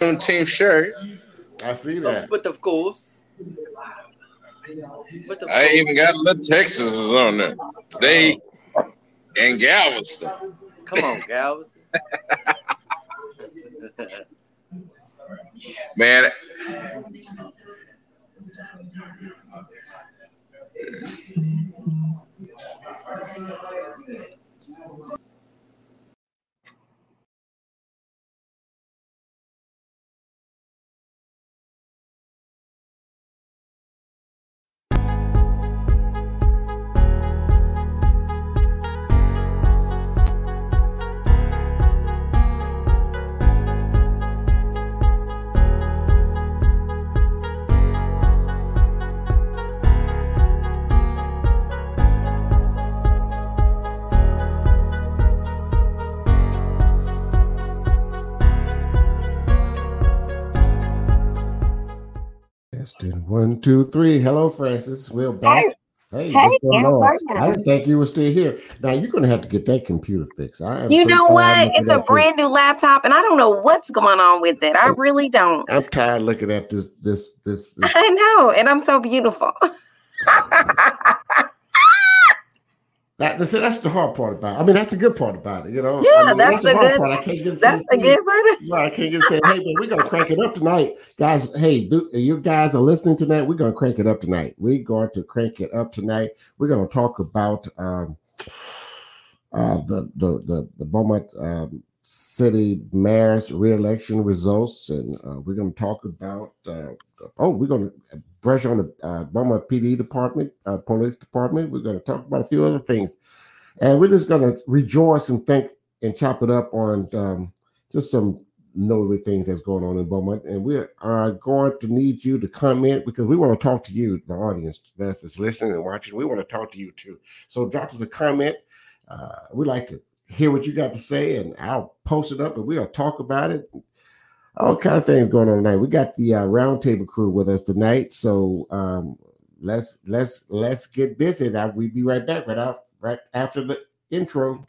team shirt. I see that. But of course. But of I course. even got the Texas on there. They oh. and Galveston. Come on, Galveston. Man. One, two, three. Hello, Francis. We're back. Hey, hey what's going on? I didn't think you were still here. Now you're going to have to get that computer fixed. I you know what? It's a brand this. new laptop, and I don't know what's going on with it. I oh, really don't. I'm tired looking at this. This. This. this. I know, and I'm so beautiful. That, that's, that's the hard part about it. I mean, that's the good part about it, you know. Yeah, I mean, that's, that's the, hard good, part. I can't get that's the good part. Right, I can't get to say, hey, man, we're gonna crank it up tonight, guys. Hey, do, you guys are listening tonight. We're gonna crank it up tonight. We're going to crank it up tonight. We're gonna talk about um, uh, the the the the Beaumont um, City Mayor's reelection results, and uh, we're gonna talk about. Uh, oh, we're gonna brush on the uh, Beaumont PD department, uh, police department. We're going to talk about a few other things, and we're just going to rejoice and think and chop it up on um, just some notable things that's going on in Beaumont. And we are going to need you to comment because we want to talk to you, the audience that's listening and watching. We want to talk to you too. So drop us a comment. Uh, we like to hear what you got to say, and I'll post it up, and we'll talk about it all kind of things going on tonight. We got the uh, roundtable crew with us tonight, so um, let's let's let's get busy. Now we'll be right back right out right after the intro.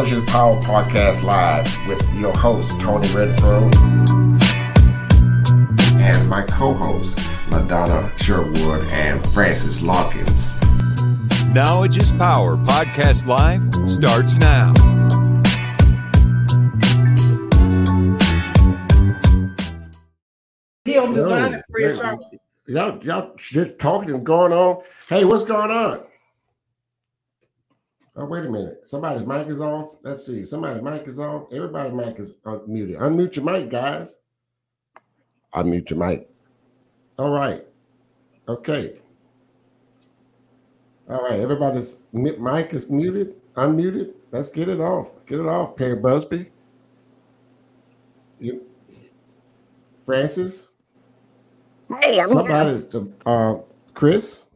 Knowledge is Power Podcast Live with your host, Tony Redfro, and my co host, LaDonna Sherwood and Francis Lawkins. Knowledge is Power Podcast Live starts now. He'll design it for you. Y'all, y'all just talking and going on. Hey, what's going on? Oh, wait a minute. Somebody's mic is off. Let's see. Somebody's mic is off. Everybody's mic is muted. Unmute your mic, guys. Unmute your mic. All right. Okay. All right. Everybody's mic is muted, unmuted. Let's get it off. Get it off, Perry Busby. You, Francis. Hey, I'm Somebody's here. Uh, Chris.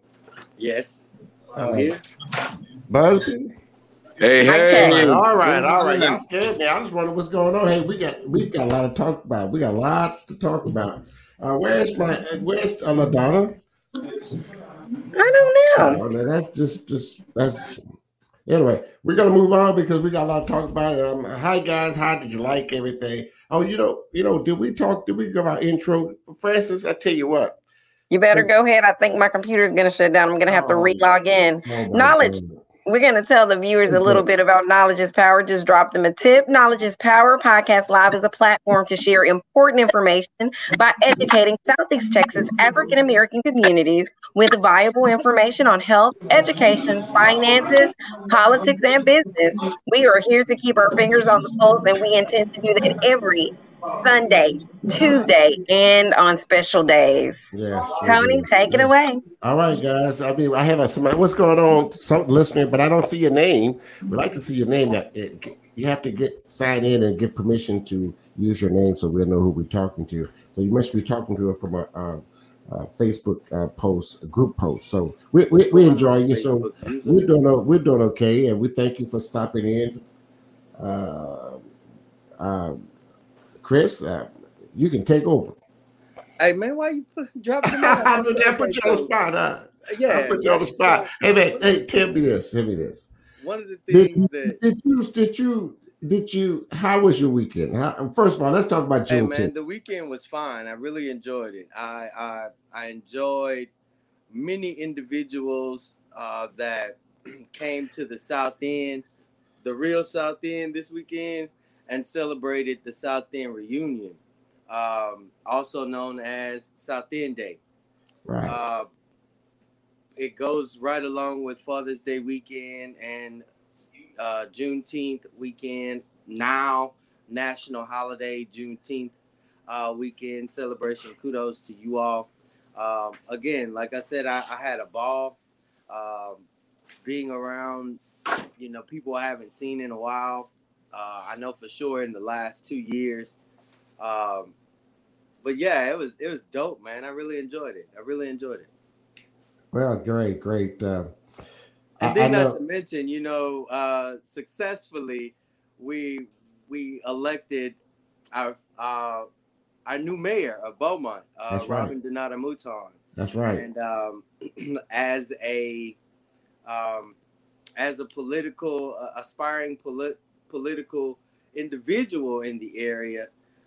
Yes, I'm uh, here. Busby. Hey, hey. All right, all right. Y'all scared me. I just wonder what's going on. Hey, we got we got a lot to talk about. We got lots to talk about. Uh, where's my where's uh, LaDonna? I don't know. Oh, that's just just that's anyway. We're gonna move on because we got a lot to talk about. Um, hi guys, how did you like everything? Oh, you know, you know, did we talk? Did we give our intro, Francis? I tell you what. You better go ahead. I think my computer is going to shut down. I'm going to have to oh, re-log in. Oh Knowledge. God we're going to tell the viewers a little mm-hmm. bit about Knowledge is Power. Just drop them a tip. Knowledge is Power Podcast Live is a platform to share important information by educating Southeast Texas African American communities with viable information on health, education, finances, politics, and business. We are here to keep our fingers on the pulse, and we intend to do that every Sunday, Tuesday, and on special days. Yes, Tony, take it away. All right, guys. I mean, I have a, somebody. What's going on? Some listener, but I don't see your name. We'd like to see your name. That you have to get sign in and get permission to use your name, so we'll know who we're talking to. So you must be talking to her from a, uh, uh, Facebook uh, post, group post. So we, we, we enjoy you. So we're doing we're doing okay, and we thank you for stopping in. Uh, uh, Chris, uh, you can take over. Hey man, why you put, dropping? I put that put you on the spot, huh? Yeah, I put you on the spot. hey man, hey, tell me this. Tell me this. One of the things did, that did you did you did you how was your weekend how, first of all let's talk about hey man, the weekend was fine. I really enjoyed it. I I, I enjoyed many individuals uh, that came to the South End, the real South End this weekend, and celebrated the South End reunion, um, also known as South End Day. right Uh, it goes right along with Father's Day weekend and uh, Juneteenth weekend. Now, national holiday, Juneteenth uh, weekend celebration. Kudos to you all. Um, again, like I said, I, I had a ball um, being around, you know, people I haven't seen in a while. Uh, I know for sure in the last two years. Um, but yeah, it was it was dope, man. I really enjoyed it. I really enjoyed it. well great great uh, And I then not to mention, you know, uh, successfully we we elected our uh, our new mayor of Beaumont, uh, That's right. Robin Donata Mouton, that's right and um, as a um, as a political uh, aspiring polit- political individual in the area,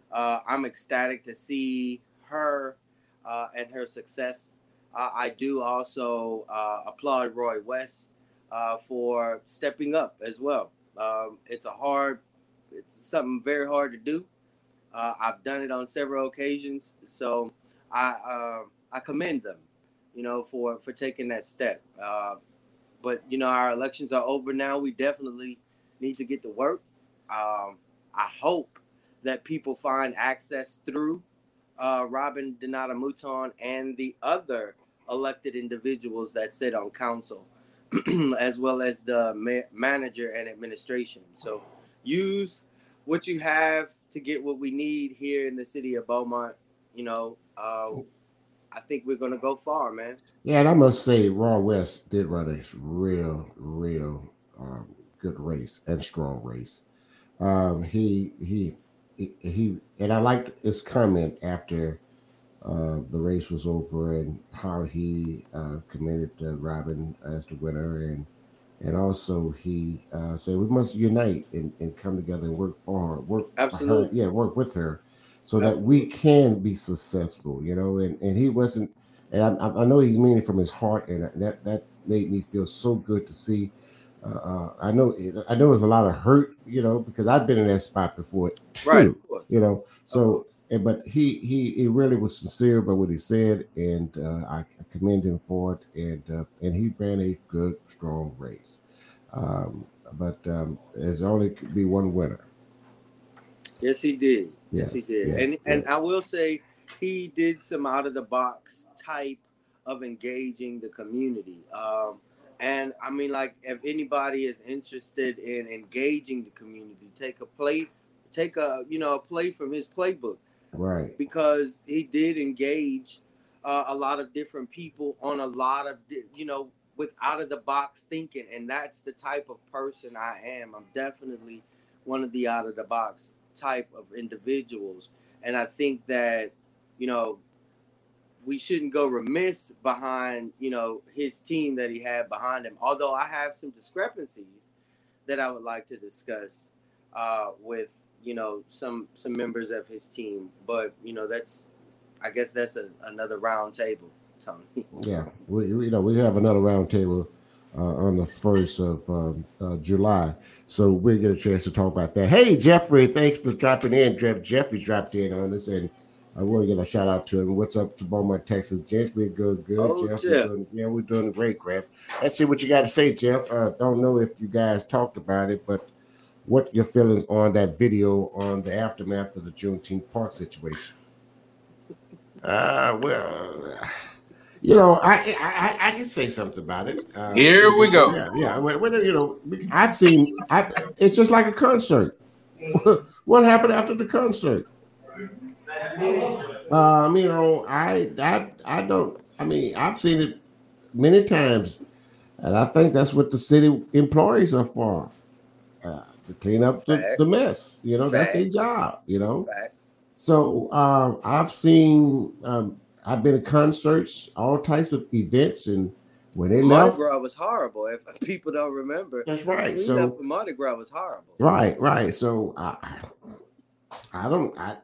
uh, I'm ecstatic to see her uh, and her success. Uh, I do also uh, applaud Roy West uh, for stepping up as well. Um, it's a hard, it's something very hard to do. Uh, I've done it on several occasions, so I uh, I commend them, you know, for for taking that step. But you know, our elections are over now. We definitely need to get to work. Um, I hope that people find access through uh, Robin Donata Mouton and the other elected individuals that sit on council, as well as the ma- manager and administration. So use what you have to get what we need here in the city of Beaumont. You know, uh, I think we're gonna go far, man. yeah and i must say Roy West did run a real real um, good race and strong race um, he he he, he and i liked his comment after uh, the race was over and how he uh, commended uh, Robin as the winner and and also he uh, said we must unite and, and come together and work for her, work for her- Absolutely. yeah, work with her, so that we can be successful. You know, and and he wasn't, and I, I know he meant it from his heart, and that that made me feel so good to see. Uh, I know it, I know there's a lot of hurt, you know, because I've been in that spot before too Right. You know so and- but he he he really was sincere about what he said and uh, i commend him for it and uh, and he ran a good strong race um, but um, there's only could be one winner Yes, he did. Yes, Yes, he did. yes, and and. I will say he did some out of the box type of engaging the community. Um, and I mean, like, if anybody is interested in engaging the community, take a play, take a you know a play from his playbook. Right. Because he did engage uh, a lot of different people on a lot of you know with out of the box thinking. And that's the type of person i am. I'm definitely one of the out of the box type of individuals. And i think that you know we shouldn't go remiss behind you know his team that he had behind him although i have some discrepancies that i would like to discuss uh, with you know some some members of his team but you know that's i guess that's a, another round table tony yeah we, you know we have another roundtable uh, on the first of um, uh, July, so we'll get a chance to talk about that. Hey, Jeffrey, thanks for dropping in. Jeff Jeffrey dropped in on us, and I want to get a shout out to him. What's up to Beaumont, Texas? Gents, we're good, good. Oh, Jeff, Jeff. We're doing, yeah, we're doing great, Graf. Let's see what you got to say, Jeff. Uh, don't know if you guys talked about it, but what your feelings on that video on the aftermath of the Juneteenth Park situation? Uh, well, you know, I I, I, I can say something about it. Uh, Here we go. Yeah, yeah. When, when, you know, I've seen. I, it's just like a concert. what happened after the concert? Um, you know, I I I don't. I mean, I've seen it many times, and I think that's what the city employees are for. Uh, to clean up the, the mess. You know, Facts. that's their job, you know. Facts. So uh, I've seen um, I've been to concerts, all types of events, and when they Mardi left, Gras was horrible. If people don't remember, that's right. So Mardi Gras was horrible. Right, right. So I, I don't. I,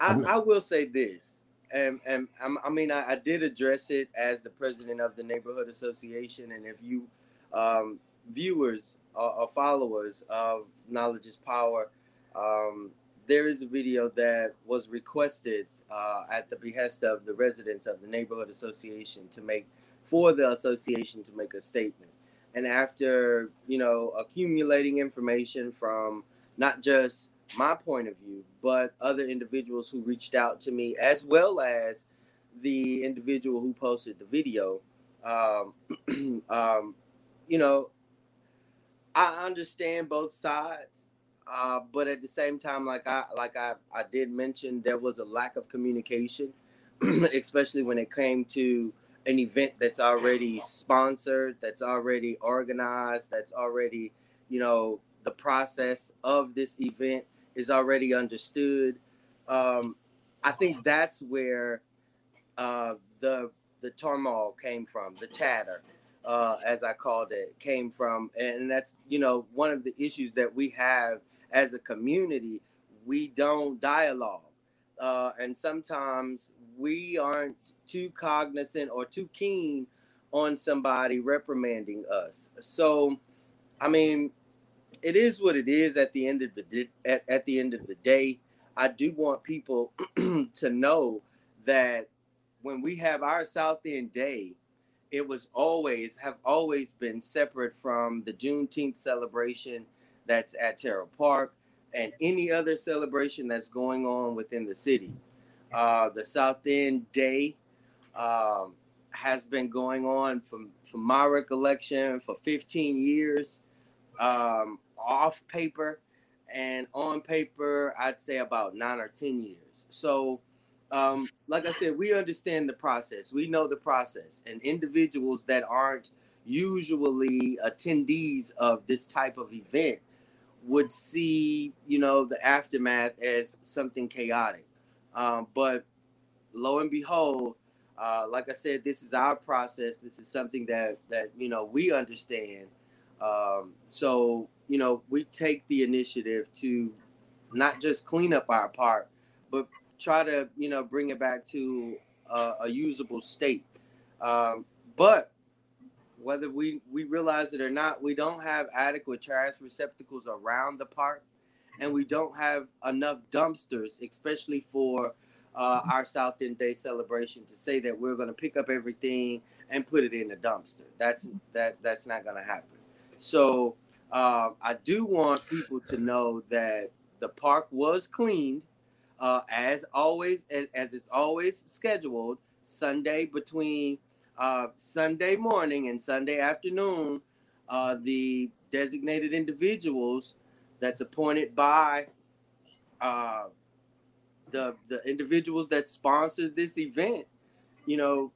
I, I will say this, and and I mean I, I, did address it as the president of the neighborhood association, and if you um, viewers or, or, followers of Knowledge is Power, um, there is a video that was requested uh, at the behest of the residents of the neighborhood association to make for the association to make a statement. And after you know accumulating information from not just my point of view, but other individuals who reached out to me, as well as the individual who posted the video. Um, um, you know, I understand both sides, uh, but at the same time, like I like I, I did mention, there was a lack of communication, especially when it came to an event that's already sponsored, that's already organized, that's already, you know, the process of this event is already understood. Um, I think that's where uh, the the turmoil came from, the chatter, uh, as I called it, came from, and that's you know one of the issues that we have as a community. We don't dialogue, uh, and sometimes we aren't too cognizant or too keen on somebody reprimanding us. So, I mean, it is what it is at the end of the at, at the end of the day. I do want people to know that when we have our South End Day, it was always have always been separate from the Juneteenth celebration that's at Tyrrell Park and any other celebration that's going on within the city. Uh, the South End Day um, has been going on from, from my recollection for 15 years. Um, off paper and on paper, I'd say about nine or 10 years. So, um, like I said, we understand the process. We know the process, and individuals that aren't usually attendees of this type of event would see, you know, the aftermath as something chaotic. Um, but lo and behold, uh, like I said, this is our process. This is something that that you know we understand. Um, so you know, we take the initiative to not just clean up our park, but try to, you know, bring it back to a, a usable state. Um, but whether we, we realize it or not, we don't have adequate trash receptacles around the park, and we don't have enough dumpsters, especially for uh, our South End Day celebration, to say that we're going to pick up everything and put it in a dumpster. That's that that's not going to happen. So uh, I do want people to know that the park was cleaned, uh, as always, as, as, it's always scheduled. Sunday between uh, Sunday morning and Sunday afternoon, uh, the designated individuals that's appointed by uh, the the individuals that sponsored this event, you know,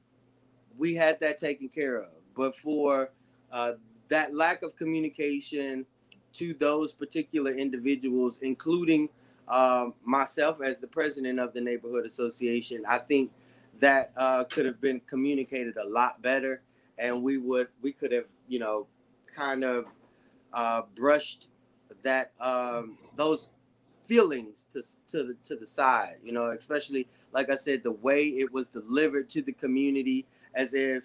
we had that taken care of. But for uh, that lack of communication to those particular individuals, including um, myself as the president of the neighborhood association, I think that uh, could have been communicated a lot better, and we would we could have you know kind of uh, brushed that um, those feelings to to the to the side. You know, especially like I said, the way it was delivered to the community, as if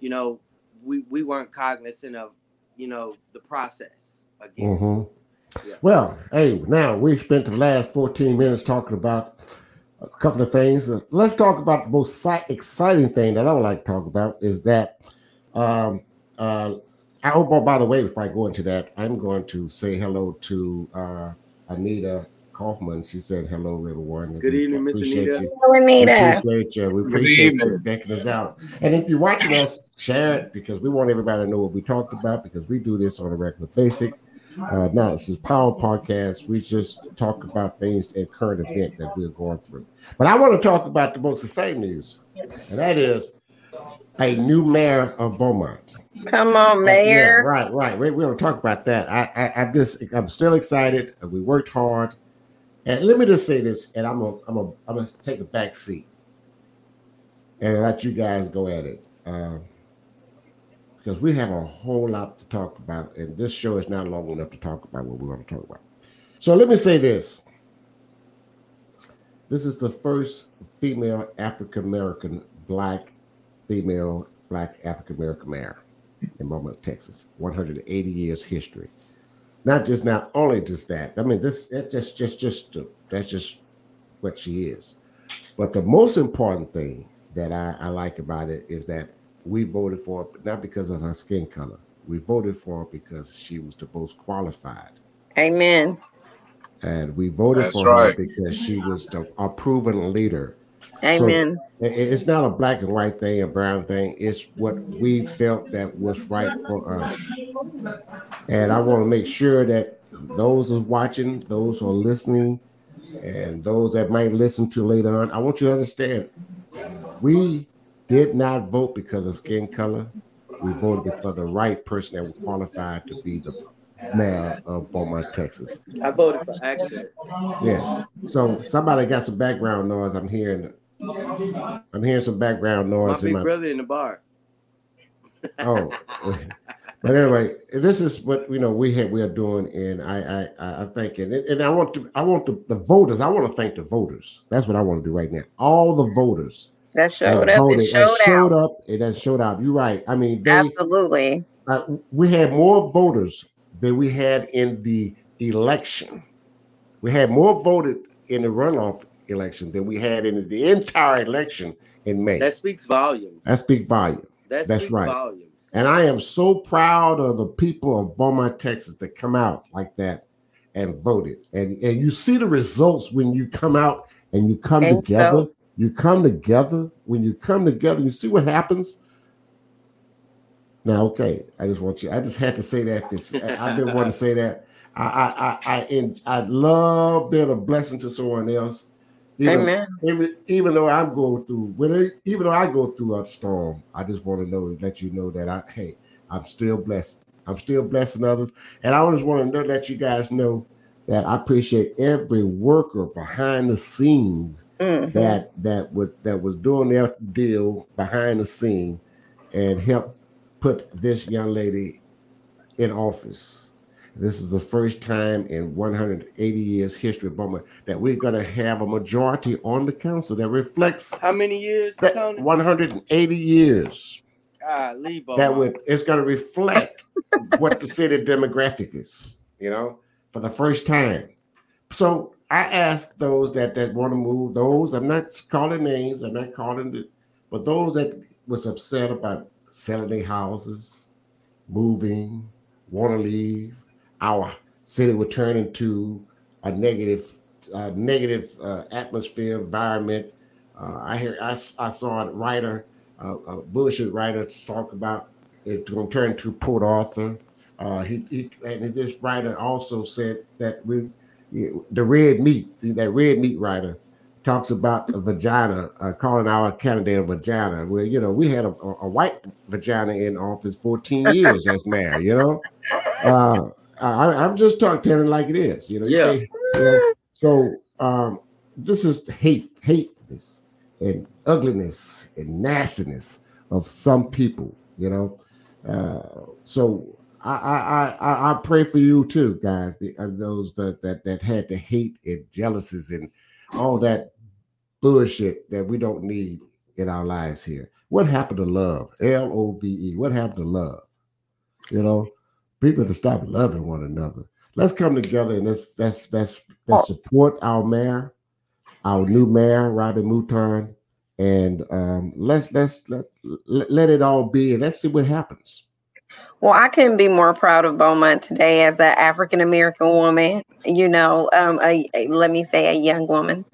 you know we we weren't cognizant of you know the process again. Mm-hmm. Yeah. Well, hey, now we spent the last 14 minutes talking about a couple of things. Uh, let's talk about the most exciting thing that I would like to talk about is that. Um, uh, I hope. Oh, by the way, before I go into that, I'm going to say hello to uh, Anita Kaufman. She said, "Hello, everyone." Good evening, Miss Anita. You. Hello, Anita. We appreciate you. We appreciate you backing us out. And if you're watching us, share it because we want everybody to know what we talked about because we do this on a regular basis. Uh, now this is Power Podcast. We just talk about things and current event that we're going through. But I want to talk about the most exciting news, and that is a new mayor of Beaumont. Come on, mayor. Yeah, right, right. We're, we're going to talk about that. I, I, I'm just, I'm still excited. We worked hard, and let me just say this, and I'm gonna, I'm gonna, I'm gonna take a back seat and let you guys go at it. Uh, because we have a whole lot to talk about, and this show is not long enough to talk about what we want to talk about. So let me say this. This is the first female African American black female black African American mayor in Beaumont, Texas. 180 years history. Not just not only just that. I mean, this that's just just just that's just what she is. But the most important thing that I, I like about it is that we voted for her not because of her skin color. We voted for her because she was the most qualified. Amen. And we voted That's for right. her because she was the, a proven leader. Amen. So it's not a black and white thing, a brown thing. It's what we felt that was right for us. And I want to make sure that those are watching, those who are listening, and those that might listen to later on, I want you to understand we did not vote because of skin color. We voted for the right person that was qualified to be the mayor of Beaumont, Texas. I voted for access. Yes. So somebody got some background noise. I'm hearing. I'm hearing some background My noise in big my. brother in the bar. Oh, but anyway, this is what you know we had we are doing, and I I I think and, and I want to I want the, the voters. I want to thank the voters. That's what I want to do right now. All the voters That that showed up voted and and showed showed out. up and that showed out. You're right. I mean, they Absolutely. uh, we had more voters than we had in the election. We had more voted in the runoff election than we had in the entire election in May. That speaks volumes. That speaks volume. That that's speaks right. volumes. And I am so proud of the people of Beaumont, Texas, that come out like that and voted. And and you see the results when you come out and you come Think together. so. You come together. When you come together, you see what happens. Now, okay, I just want you. I just had to say that because I've been wanting to say that. I I I I, I love being a blessing to someone else. Even, Amen. even, even though I'm going through, when I, even though I go through a storm, I just want to know, let you know that I, hey, I'm still blessed. I'm still blessing others, and I just want to let you guys know that I appreciate every worker behind the scenes Mhm. that that was that was doing their deal behind the scene and help put this young lady in office. This is the first time in 180 years history of Beaumont that we're going to have a majority on the council that reflects How many years, that 180 years. Bo. That would it's going to reflect what the city demographic is. You know, for the first time. So I asked those that that want to move. Those I'm not calling names. I'm not calling the, but those that was upset about selling their houses, moving, want to leave. Our city would turn into a negative, uh, negative uh, atmosphere, environment. Uh, I hear I, I saw a writer, a bullshit writer, talk about it's going to turn into Port Arthur. Uh, he, he and this writer also said that we the red meat that red meat writer talks about a vagina, uh, calling our candidate a vagina. Well, you know, we had a, a, a white vagina in office 14 years as mayor. You know, uh, I, I'm just talking telling it like it is. You know, Yeah. You know, so um, this is hate, hatefulness and ugliness and nastiness of some people. You know, uh, so I, I I I pray for you too, guys. uh, Those that that that had the hate and jealousies and all that bullshit that we don't need in our lives here. What happened to love? L O V E. What happened to love? You know, people to stop loving one another. Let's come together and let's let's let's, let's support our mayor, our new mayor, Robin Mouton, and um, let's let's let, let let it all be and let's see what happens. Well, I couldn't be more proud of Beaumont today as an African American woman. You know, um, a, a- let me say a young woman.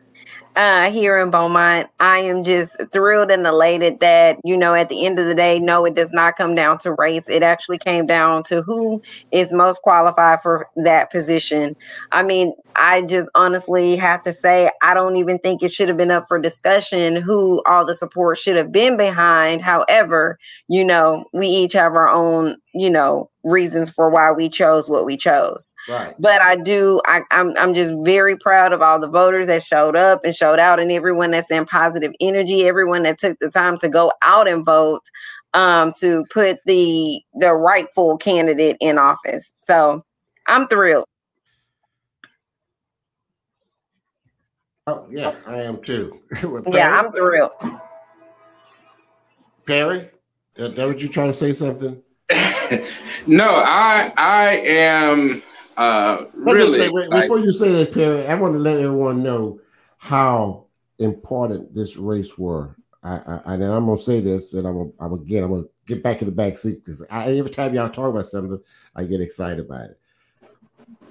Uh, here in Beaumont. I am just thrilled and elated that, you know, at the end of the day, no, it does not come down to race. It actually came down to who is most qualified for that position. I mean, I just honestly have to say, I don't even think it should have been up for discussion who all the support should have been behind. However, you know, we each have our own, you know, reasons for why we chose what we chose. Right. But I do, I, I'm, I'm just very proud of all the voters that showed up and showed out, and everyone that's in positive energy, everyone that took the time to go out and vote um, to put the the rightful candidate in office. So I'm thrilled. Oh yeah, I am too. yeah, I'm thrilled. Perry, that what you trying to say something? no, I I am uh really say, wait, before you say that, Perry, I want to let everyone know how important this race were. I, I and I'm gonna say this, and I'm, I'm again, I'm gonna get back in the back seat because every time y'all talk about something, I get excited about it.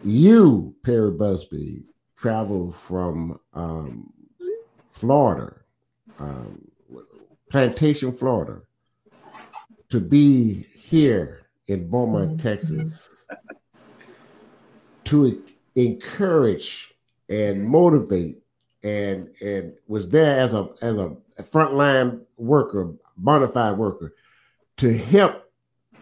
You, Perry Busby, traveled from um, Florida, um, Plantation, Florida, to be here in Beaumont, mm-hmm. Texas, to encourage and motivate and and was there as a as a frontline worker, bona fide worker, to help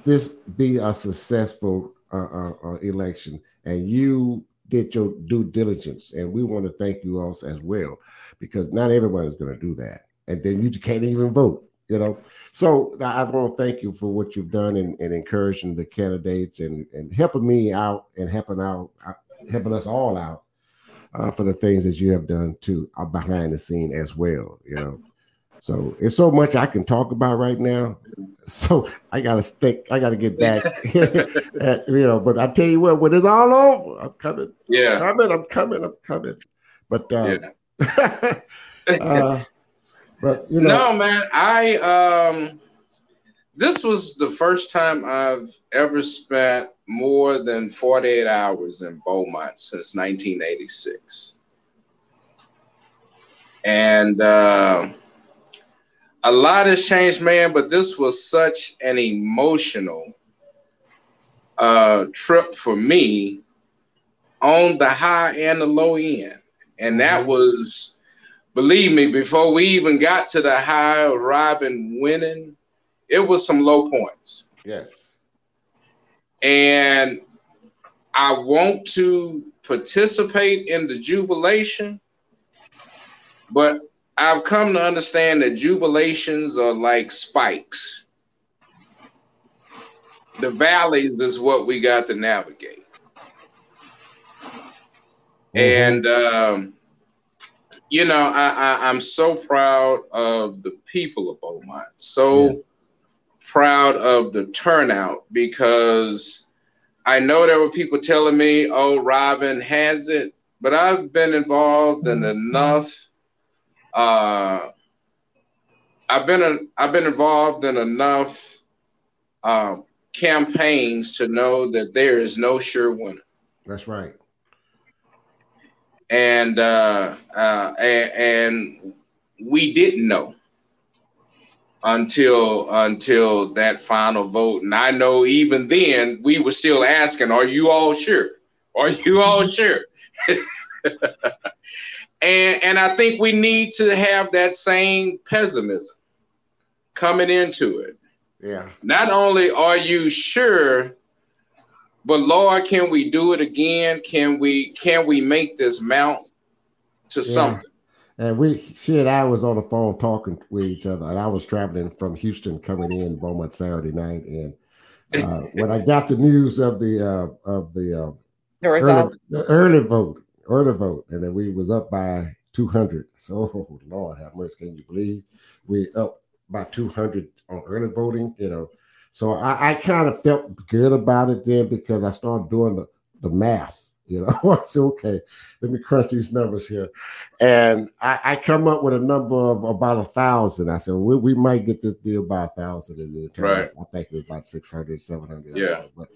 this be a successful uh, uh, uh, election. And you did your due diligence, and we want to thank you all as well, because not everyone is going to do that, and then you can't even vote you know. So I want to thank you for what you've done and, and encouraging the candidates and, and helping me out and helping out uh, helping us all out uh, for the things that you have done too uh, behind the scene as well. You know. So it's so much I can talk about right now. So I gotta stick. I gotta get back. at, you know, but I tell you what, when it's all over, I'm coming. Yeah, I'm coming. I'm coming. I'm coming. But uh, yeah. uh, but you know, no, man, I um, this was the first time I've ever spent more than 48 hours in Beaumont since 1986, and uh, a lot has changed, man. But this was such an emotional uh, trip for me on the high and the low end, and that mm-hmm. was believe me, before we even got to the high of Robin winning, it was some low points. Yes. And I want to participate in the jubilation, but I've come to understand that jubilations are like spikes. The valleys is what we got to navigate. Mm-hmm. And um, you know, I, I am so proud of the people of Beaumont. So yes. proud of the turnout because I know there were people telling me, "Oh, Robin has it," but I've been involved in enough. Uh, I've been a, I've been involved in enough uh, campaigns to know that there is no sure winner. That's right and uh, uh, and, we didn't know until until that final vote. And I know even then we were still asking, "Are you all sure? Are you all sure?" and and I think we need to have that same pessimism coming into it. Yeah. Not only are you sure but Lord, can we do it again? Can we can we make this mount to yeah. something? And we, she and I was on the phone talking with each other, and I was traveling from Houston coming in Beaumont Saturday night, and uh, when I got the news of the uh, of the, uh, early, early, vote, early vote, and then we was up by 200. So, oh, Lord have mercy, can you believe we up by 200 on early voting? You know, so I, I kind of felt good about it then because I started doing the, the math. You know, I said, okay, let me crunch these numbers here. And I, I come up with a number of about a thousand. I said, we, we might get this deal by a thousand. And right. I think it was about 600, 700. Yeah. But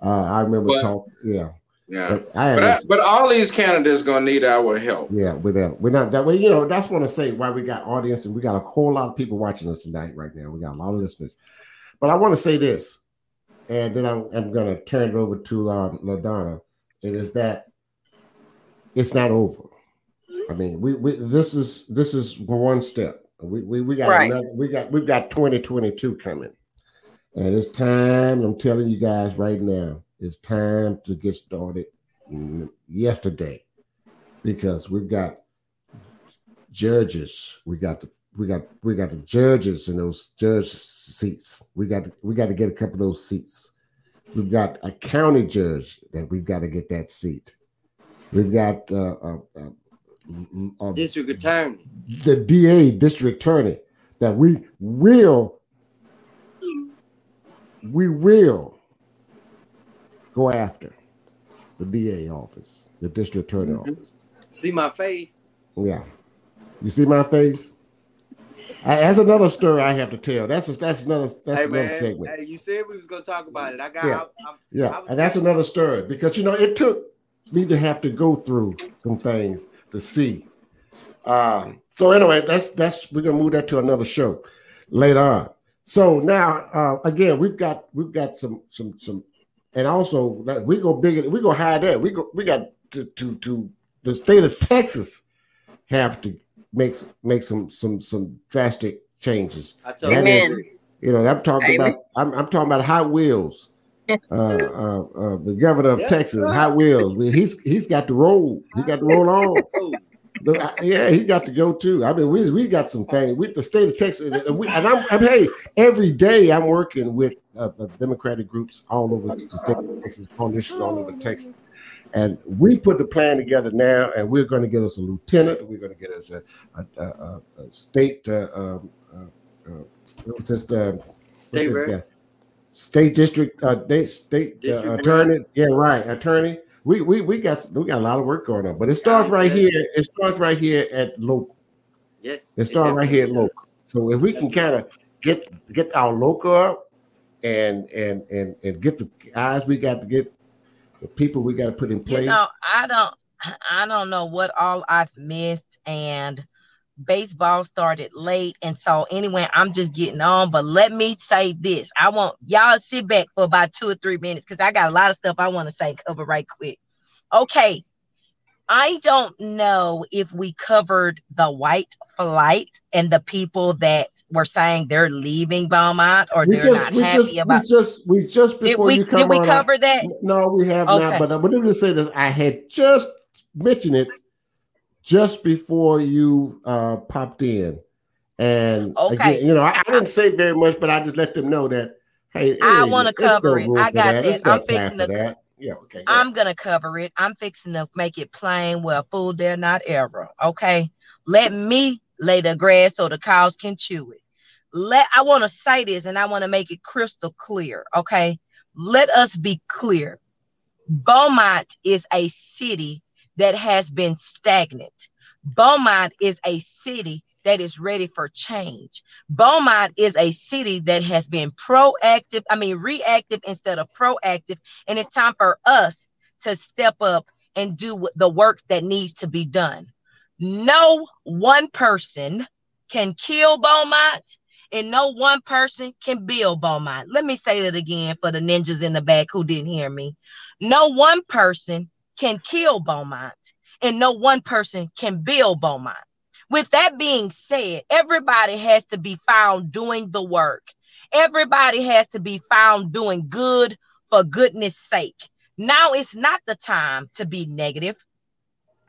uh, I remember talking, yeah. Yeah, but, but, I, but, all these candidates gonna need our help. Yeah, we're not, we're not that way. You know, that's what I say. Why we got audience and we got a whole lot of people watching us tonight, right now. We got a lot of listeners. But I want to say this, and then I'm, I'm gonna turn it over to uh, Ladonna. It is that it's not over. I mean, we, we this is this is one step. We we, we got right. another. We got we've got 2022 coming, and it's time. I'm telling you guys right now it's time to get started yesterday because we've got judges. We got the we got we got the judges in those judge seats. We got to, we got to get a couple of those seats. We've got a county judge that we've got to get that seat. We've got uh, uh, uh, uh district attorney, the DA, district attorney, that we will we will go after the DA office, the district attorney mm-hmm. office. See my face? Yeah. You see my face? I, that's another story I have to tell. That's a, that's another that's hey, another man, segment. Hey, you said we was gonna talk about it. I got yeah, I, I, yeah, and that's another story because you know it took me to have to go through some things to see. Um, so anyway, that's that's we're gonna move that to another show later on. So now uh, again, we've got we've got some some some and also that we go bigger, we go higher that. We go we got to, to to the state of Texas have to make make some some some drastic changes. I tell you, you know, I'm talking Amen. about I'm, I'm talking about Hot Wheels. uh, uh, uh, the governor of yes, Texas, sir. Hot Wheels. He's he's got to roll. He got to roll on. yeah, he got to go too. I mean, we we got some things with the state of Texas, and, we, and I'm, I'm, hey, every day I'm working with uh, the Democratic groups all over the state of Texas, coalitions all over Texas, and we put the plan together now, and we're going to get us a lieutenant. We're going to get us a, a, a, a state. Uh, um, uh, uh, what's this? Uh, state, what's this state district, uh, state, state uh, attorney. Yeah, right, attorney we we we got we got a lot of work going on, but it starts right here. It starts right here at local. Yes, it starts right here at local. So if we can kind of get get our local up and and and and get the eyes we got to get the people we got to put in place. You know, I don't I don't know what all I've missed and baseball started late and so anyway i'm just getting on but let me say this i want y'all sit back for about two or three minutes because i got a lot of stuff i want to say cover right quick okay i don't know if we covered the white flight and the people that were saying they're leaving Beaumont or we they're just, not happy just, about we just we just before did we, you come did we cover that no we have okay. not but, but let me say that i had just mentioned it just before you uh, popped in. And okay. again, you know, I, I, didn't say very much, but I just let them know that hey, I want to cover it. I got that. that. I'm fixing to, that. Yeah, okay. I'm gonna cover it. I'm fixing to make it plain where fool dare not error. Okay. Let me lay the grass so the cows can chew it. Let I want to say this and I want to make it crystal clear. Okay. Let us be clear. Beaumont is a city that has been stagnant. Beaumont is a city that is ready for change. Beaumont is a city that has been proactive, I mean, reactive instead of proactive. And it's time for us to step up and do the work that needs to be done. No one person can kill Beaumont, and no one person can build Beaumont. Let me say that again for the ninjas in the back who didn't hear me. No one person can kill Beaumont, and no one person can build Beaumont. With that being said, everybody has to be found doing the work. Everybody has to be found doing good for goodness sake. Now it's not the time to be negative.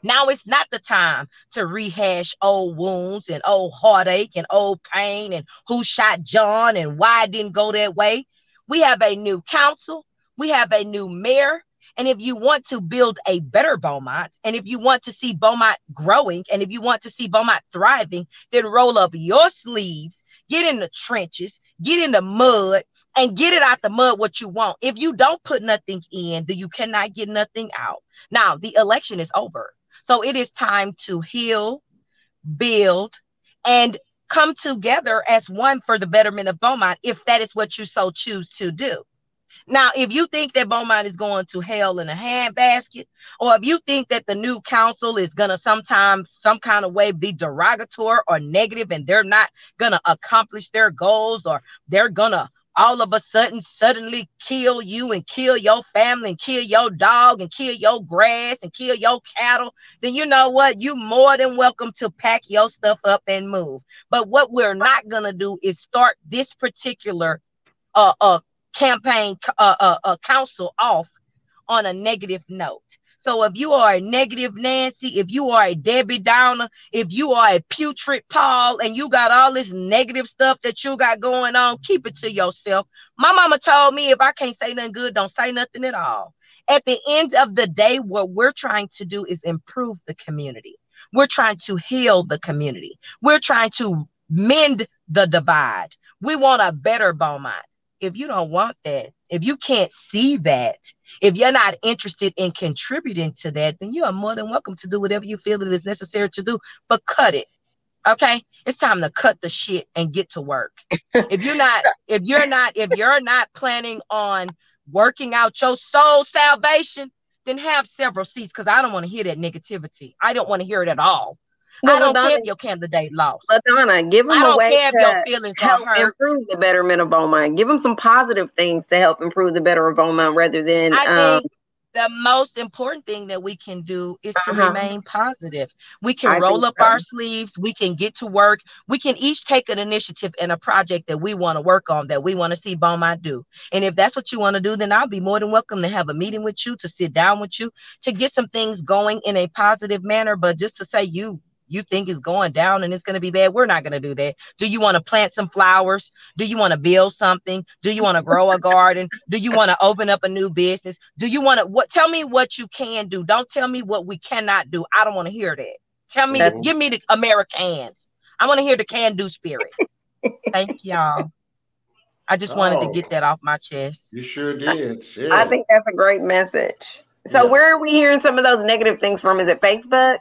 Now it's not the time to rehash old wounds and old heartache and old pain and who shot John and why it didn't go that way. We have a new council. We have a new mayor. And if you want to build a better Beaumont, and if you want to see Beaumont growing, and if you want to see Beaumont thriving, then roll up your sleeves, get in the trenches, get in the mud, and get it out the mud what you want. If you don't put nothing in, then you cannot get nothing out. Now, the election is over. So it is time to heal, build, and come together as one for the betterment of Beaumont if that is what you so choose to do. Now, if you think that Beaumont is going to hell in a handbasket, or if you think that the new council is gonna sometimes some kind of way be derogatory or negative and they're not gonna accomplish their goals or they're gonna all of a sudden suddenly kill you and kill your family and kill your dog and kill your grass and kill your cattle, then you know what? You more than welcome to pack your stuff up and move. But what we're not gonna do is start this particular uh, uh campaign uh, uh, uh council off on a negative note. So if you are a negative Nancy, if you are a Debbie Downer, if you are a putrid Paul, and you got all this negative stuff that you got going on, keep it to yourself. My mama told me if I can't say nothing good, don't say nothing at all. At the end of the day, what we're trying to do is improve the community. We're trying to heal the community. We're trying to mend the divide. We want a better Beaumont if you don't want that, if you can't see that, if you're not interested in contributing to that, then you are more than welcome to do whatever you feel it is necessary to do, but cut it. Okay, it's time to cut the shit and get to work. if you're not, if you're not, if you're not planning on working out your soul salvation, then have several seats because I don't want to hear that negativity. I don't want to hear it at all. Well, I don't LaDonna, care if your candidate lost. LaDonna, give them a way to help improve the betterment of Beaumont. Give them some positive things to help improve the better of Beaumont rather than. I um, think the most important thing that we can do is to uh-huh. remain positive. We can I roll up so. our sleeves. We can get to work. We can each take an initiative in a project that we want to work on, that we want to see Beaumont do. And if that's what you want to do, then I'll be more than welcome to have a meeting with you, to sit down with you, to get some things going in a positive manner. But just to say you you think is going down and it's going to be bad. We're not going to do that. Do you want to plant some flowers? Do you want to build something? Do you want to grow a garden? Do you want to open up a new business? Do you want to what tell me what you can do? Don't tell me what we cannot do. I don't want to hear that. Tell me the, give me the Americans. I want to hear the can do spirit. Thank y'all. I just wanted oh, to get that off my chest. You sure did. I think that's a great message. So yeah. where are we hearing some of those negative things from? Is it Facebook?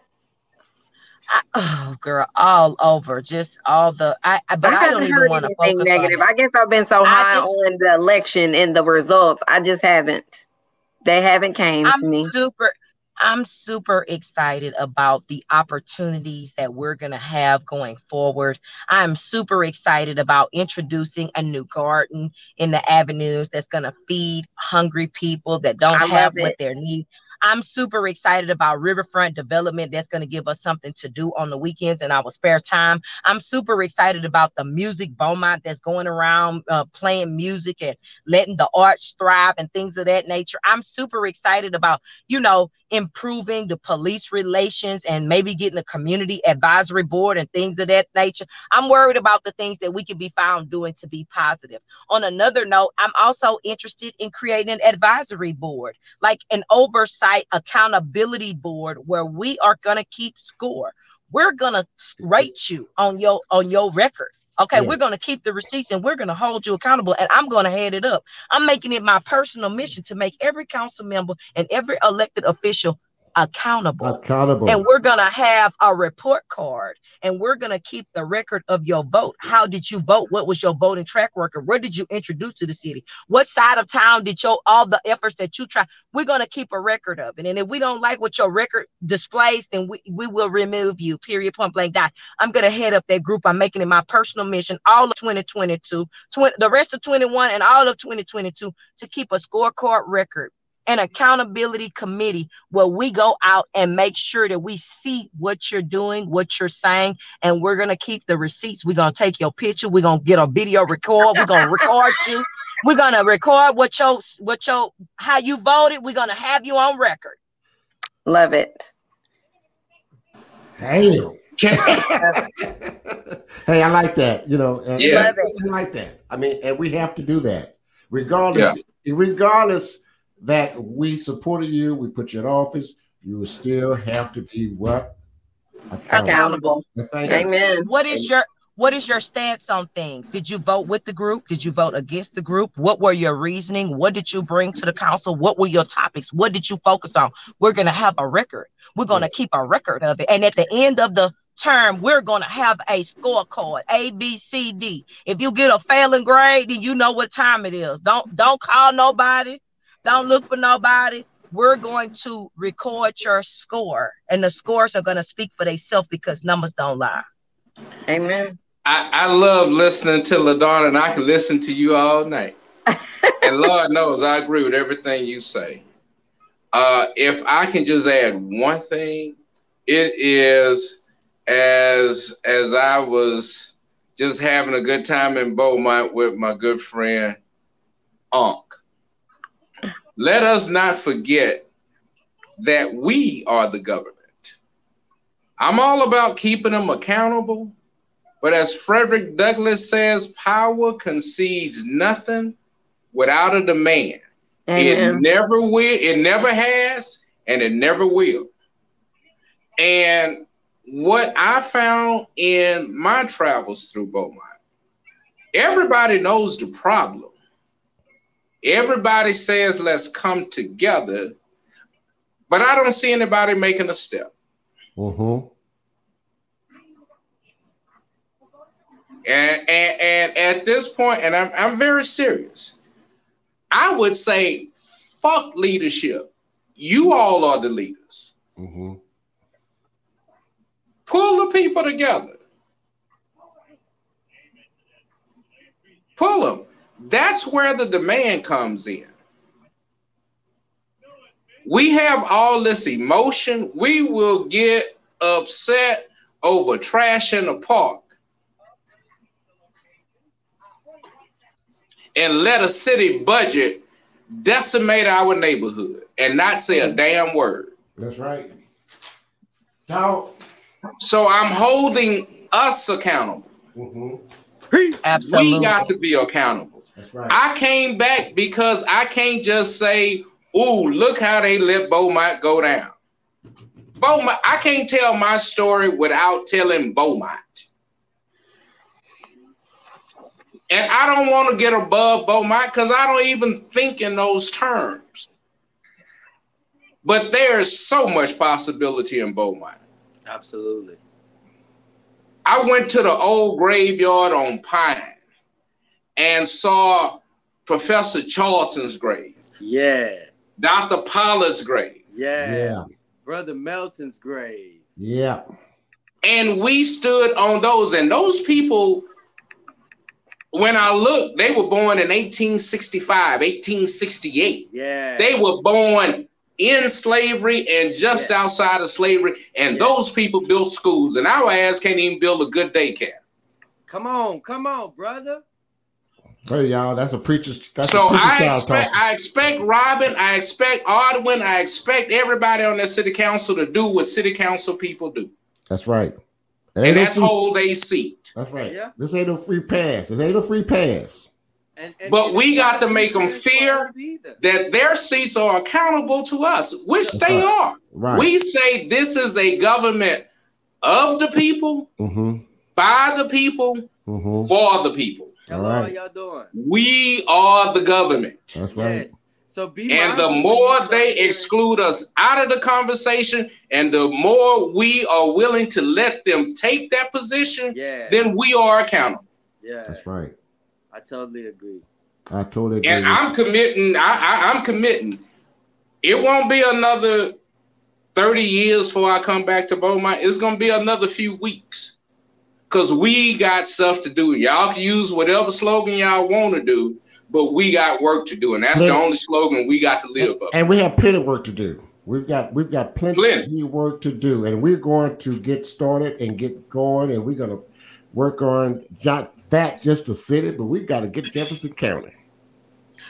I, oh girl, all over, just all the. I, I but I, I don't even want to focus negative. I guess I've been so high just, on the election and the results. I just haven't. They haven't came I'm to me. Super. I'm super excited about the opportunities that we're going to have going forward. I'm super excited about introducing a new garden in the avenues that's going to feed hungry people that don't I have what they need. I'm super excited about riverfront development that's going to give us something to do on the weekends in our spare time. I'm super excited about the music Beaumont that's going around uh, playing music and letting the arts thrive and things of that nature. I'm super excited about, you know, improving the police relations and maybe getting a community advisory board and things of that nature. I'm worried about the things that we can be found doing to be positive. On another note, I'm also interested in creating an advisory board, like an oversight accountability board where we are going to keep score. We're going to rate you on your on your record Okay, yes. we're going to keep the receipts and we're going to hold you accountable and I'm going to head it up. I'm making it my personal mission to make every council member and every elected official accountable. Accountable. And we're going to have a report card and we're going to keep the record of your vote. How did you vote? What was your voting track record? Where did you introduce to the city? What side of town did your all the efforts that you try? We're going to keep a record of it. And if we don't like what your record displays, then we, we will remove you. Period. Point blank. Dot. I'm going to head up that group. I'm making it my personal mission all of 2022, 20, the rest of 21 and all of 2022 to keep a scorecard record an accountability committee where we go out and make sure that we see what you're doing, what you're saying, and we're gonna keep the receipts. We're gonna take your picture. We're gonna get a video record. We're gonna record you. We're gonna record what your what your how you voted. We're gonna have you on record. Love it. Damn. hey, I like that. You know, yeah. I like that. I mean, and we have to do that, regardless. Yeah. Regardless that we supported you, we put you in office, you will still have to be what? Accountable. Accountable. Amen. What is your what is your stance on things? Did you vote with the group? Did you vote against the group? What were your reasoning? What did you bring to the council? What were your topics? What did you focus on? We're going to have a record. We're going to yes. keep a record of it. And at the end of the term, we're going to have a scorecard A, B, C, D. If you get a failing grade, then you know what time it is. Don't don't call nobody. Don't look for nobody. We're going to record your score, and the scores are going to speak for themselves because numbers don't lie. Amen. I, I love listening to LaDonna, and I can listen to you all night. and Lord knows I agree with everything you say. Uh, if I can just add one thing, it is as as I was just having a good time in Beaumont with my good friend Unc. Let us not forget that we are the government. I'm all about keeping them accountable, but as Frederick Douglass says, power concedes nothing without a demand. It never will, it never has, and it never will. And what I found in my travels through Beaumont, everybody knows the problem. Everybody says, let's come together, but I don't see anybody making a step. Mm-hmm. And, and, and at this point, and I'm, I'm very serious, I would say, fuck leadership. You all are the leaders. Mm-hmm. Pull the people together. Pull them. That's where the demand comes in. We have all this emotion. We will get upset over trash in the park. And let a city budget decimate our neighborhood and not say a damn word. That's right. Now, so I'm holding us accountable. Mm-hmm. Absolutely. We got to be accountable. That's right. I came back because I can't just say, "Ooh, look how they let Beaumont go down." Beaumont, I can't tell my story without telling Beaumont. And I don't want to get above Beaumont because I don't even think in those terms. But there's so much possibility in Beaumont. Absolutely. I went to the old graveyard on Pine and saw Professor Charlton's grave. Yeah. Dr. Pollard's grave. Yeah. Yeah. Brother Melton's grave. Yeah. And we stood on those, and those people, when I looked, they were born in 1865, 1868. Yeah. They were born in slavery and just Yes. outside of slavery, and Yes. those people built schools, and our ass can't even build a good daycare. Come on, come on, brother. Hey y'all, that's a preacher's that's So a preacher I child expect, talking. I expect Robin, I expect Audwin, I expect everybody on that city council to do what city council people do, That's right. It and ain't no that's free- hold a seat. That's right. Yeah. This ain't no free pass. This ain't no free pass. And, and But and we got to make them for fear. That their seats are accountable to us, which That's they right. are. Right. We say this is a government of the people, mm-hmm. by the people, Mm-hmm. for the people. Hello, All how y'all doing? We are the government. That's right. Yes. So be And the more they exclude us out of the conversation, and the more we are willing to let them take that position, Yeah. then we are accountable. yeah. That's right. I totally agree. I totally agree. And I'm committing. I, I, I'm committing. It won't be another thirty years before I come back to Beaumont. It's gonna be another few weeks, cause we got stuff to do. Y'all can use whatever slogan y'all want to do, but we got work to do, and that's the only slogan we got to live and, up. and we have plenty of work to do. We've got we've got plenty, Plenty. of work to do, and we're going to get started and get going, and we're gonna work on not that just the city, but we've got to get Jefferson County.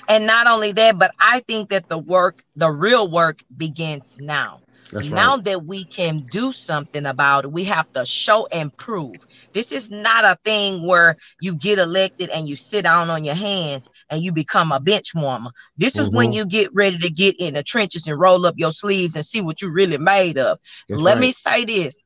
And not only that, but I think that the work, the real work begins now. That's now that we can do something about it, we have to show and prove. This is not a thing where you get elected and you sit down on your hands and you become a bench warmer. This is when Mhm. you get ready to get in the trenches and roll up your sleeves and see what you're really made of. That's Let right. me say this.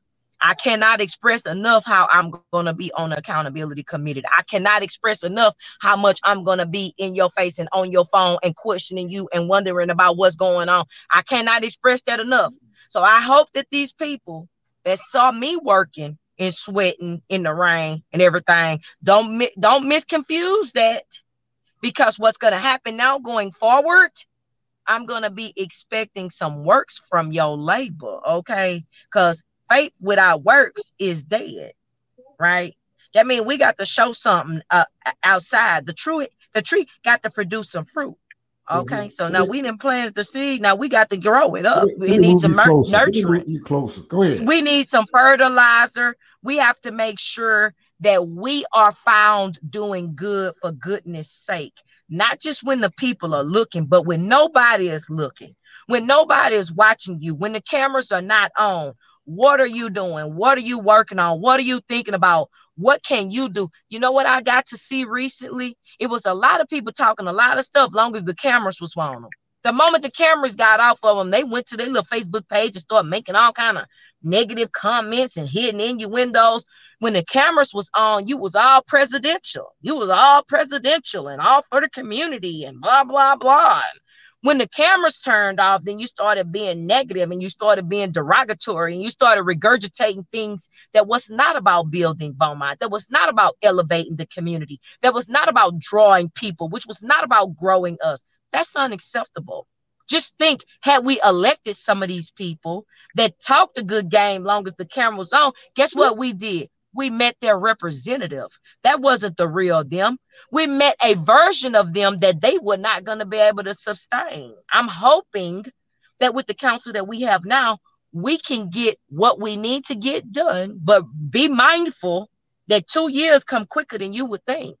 I cannot express enough how I'm going to be on the accountability committee. I cannot express enough how much I'm going to be in your face and on your phone and questioning you and wondering about what's going on. I cannot express that enough. So I hope that these people that saw me working and sweating in the rain and everything. Don't don't misconfuse that because what's going to happen now going forward, I'm going to be expecting some works from your labor, okay? Because faith without works is dead, right? That means we got to show something uh, outside. The tree, the tree got to produce some fruit. Okay, mm-hmm. so now we didn't plant the seed. Now we got to grow it up. Let we need some nurturing. You closer. Go ahead. We need some fertilizer. We have to make sure that we are found doing good for goodness sake, not just when the people are looking, but when nobody is looking, when nobody is watching you, when the cameras are not on. What are you doing? What are you working on? What are you thinking about? What can you do? You know what I got to see recently? It was a lot of people talking a lot of stuff long as the cameras was on them. The moment the cameras got off of them, they went to their little Facebook page and started making all kind of negative comments and hidden innuendos. When the cameras was on, you was all presidential. You was all presidential and all for the community and blah blah blah. When the cameras turned off, then you started being negative and you started being derogatory and you started regurgitating things that was not about building Beaumont, that was not about elevating the community, that was not about drawing people, which was not about growing us. That's unacceptable. Just think, had we elected some of these people that talked a good game long as the camera was on, guess what we did? We met their representative. That wasn't the real them. We met a version of them that they were not going to be able to sustain. I'm hoping that with the council that we have now, we can get what we need to get done, but be mindful that two years come quicker than you would think.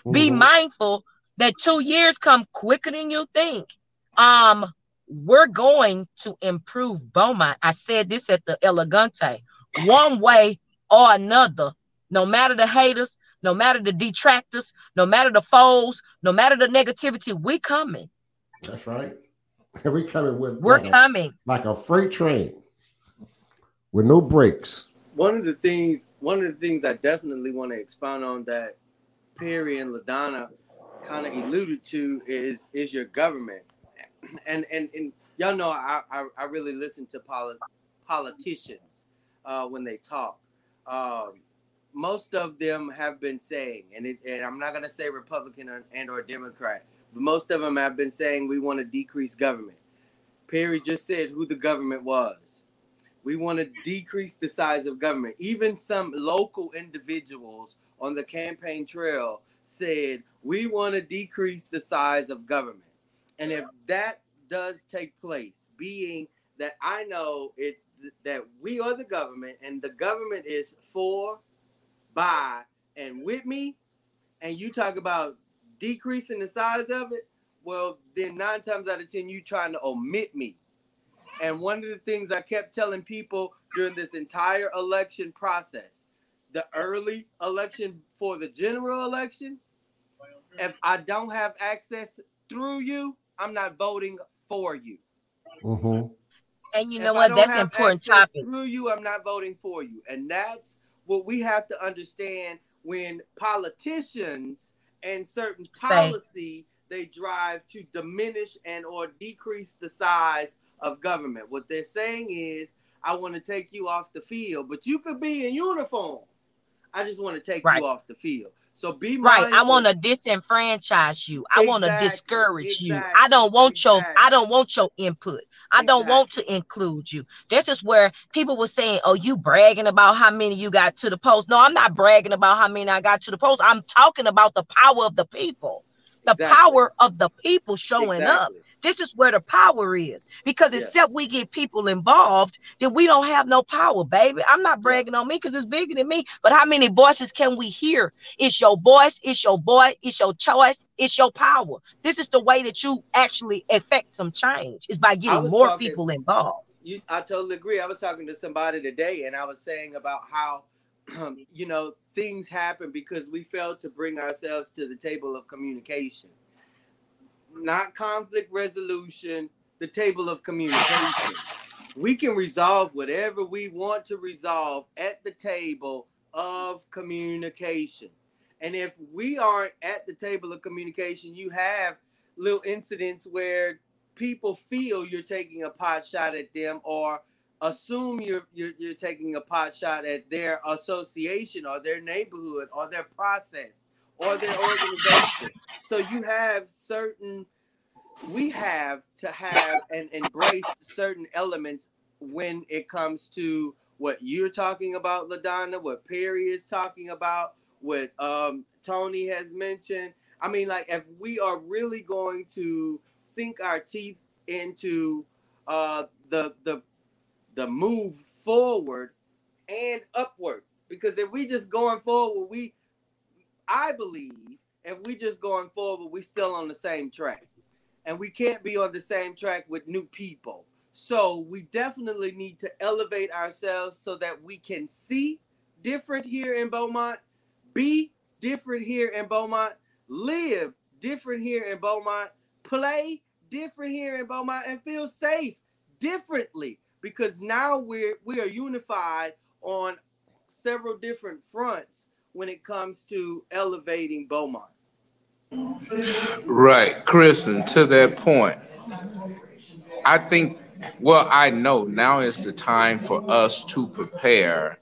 Mm-hmm. Be mindful that two years come quicker than you think. Um, we're going to improve Beaumont. I said this at the Elegante, one way or another. No matter the haters, no matter the detractors, no matter the foes, no matter the negativity, we coming. That's right. We coming with. We're like coming a, like a freight train with no brakes. One of the things, one of the things I definitely want to expound on that Perry and LaDonna kind of alluded to is is your government, and and and y'all know I I, I really listen to polit- politicians uh, when they talk. Um, most of them have been saying, and, it, and I'm not gonna say Republican and or Democrat, but most of them have been saying we want to decrease government. Perry just said who the government was. We want to decrease the size of government. Even some local individuals on the campaign trail said we want to decrease the size of government. And if that does take place, being that I know it's that we are the government and the government is for, by, and with me, and you talk about decreasing the size of it, well, then nine times out of ten, you trying to omit me. And one of the things I kept telling people during this entire election process, the early election for the general election, if I don't have access through you, I'm not voting for you. Mm-hmm. And you know if what? That's important topic. Through you, I'm not voting for you. And that's what we have to understand when politicians and certain policy they drive to diminish and or decrease the size of government. What they're saying is, I want to take you off the field, but you could be in uniform. I just want to take right. you off the field. So be right. I want to disenfranchise you. I exactly, want to discourage exactly, you. I don't want exactly. your. I don't want your input. I don't want to include you. This is where people were saying, "Oh, you bragging about how many you got to the post." No, I'm not bragging about how many I got to the post. I'm talking about the power of the people the exactly. power of the people showing exactly. up. This is where the power is. Because yeah. except we get people involved, then we don't have no power, baby. I'm not bragging on me because it's bigger than me. But how many voices can we hear? It's your voice, it's your voice, it's your choice, it's your power. This is the way that you actually affect some change, is by getting more talking, people involved. You, I totally agree. I was talking to somebody today and I was saying about how um, you know, things happen because we failed to bring ourselves to the table of communication. Not conflict resolution, the table of communication. We can resolve whatever we want to resolve at the table of communication. And if we aren't at the table of communication, you have little incidents where people feel you're taking a pot shot at them or assume you're, you're you're taking a pot shot at their association or their neighborhood or their process or their organization. So you have certain we have to have and embrace certain elements when it comes to what you're talking about, LaDonna, what Perry is talking about, what um, Tony has mentioned. I mean, like, if we are really going to sink our teeth into uh, the the the move forward and upward, because if we just going forward, we, I believe, if we just going forward, we still on the same track, and we can't be on the same track with new people. So we definitely need to elevate ourselves so that we can see different here in Beaumont, be different here in Beaumont, live different here in Beaumont, play different here in Beaumont, and feel safe differently because now we're we are unified on several different fronts when it comes to elevating Beaumont. Right, Kristen, to that point. I think well, I know now is the time for us to prepare